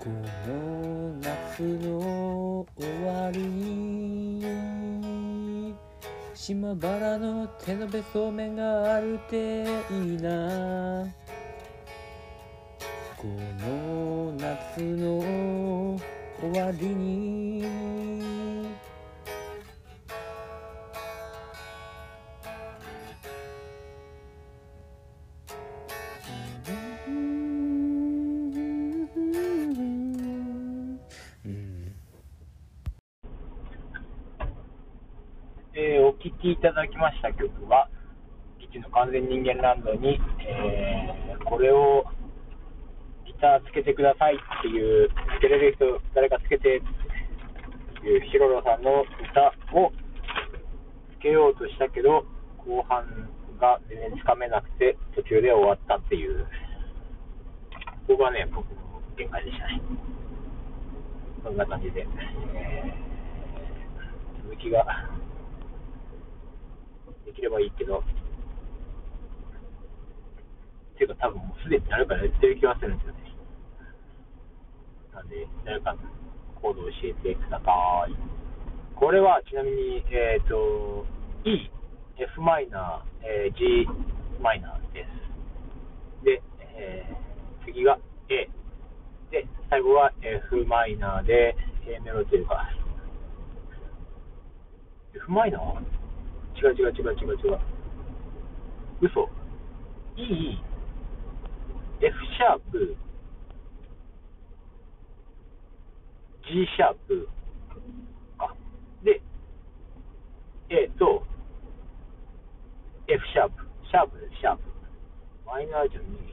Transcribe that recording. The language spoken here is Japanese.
この夏の終わりに島原の手延べそうめんがあるていいな。この夏の終わりにえーお聴きいただきました曲は、基地の完全人間ランドに、えーこれをギターつけてくださいっていう、つけれる人、誰かつけてっていうヒロロさんの歌をつけようとしたけど、後半が全然つかめなくて、途中で終わったっていう、ここがね、僕の限界でしたね。そんな感じで、えー続きがきればいいけど、っていうか多分もうすでに誰かやってる気がするんですよね。なんで、誰かコードを教えてください。これはちなみに、えっ、と、E、F マイナー、えー G マイナーです。で、えー次が A。で、最後は F マイナーで A メロというか、F マイナー？違う違う違う違う違う。嘘。E、F シャープ、G シャープか。で、A と F シャープ。シャープです、シャープ。マイナーじゃねえ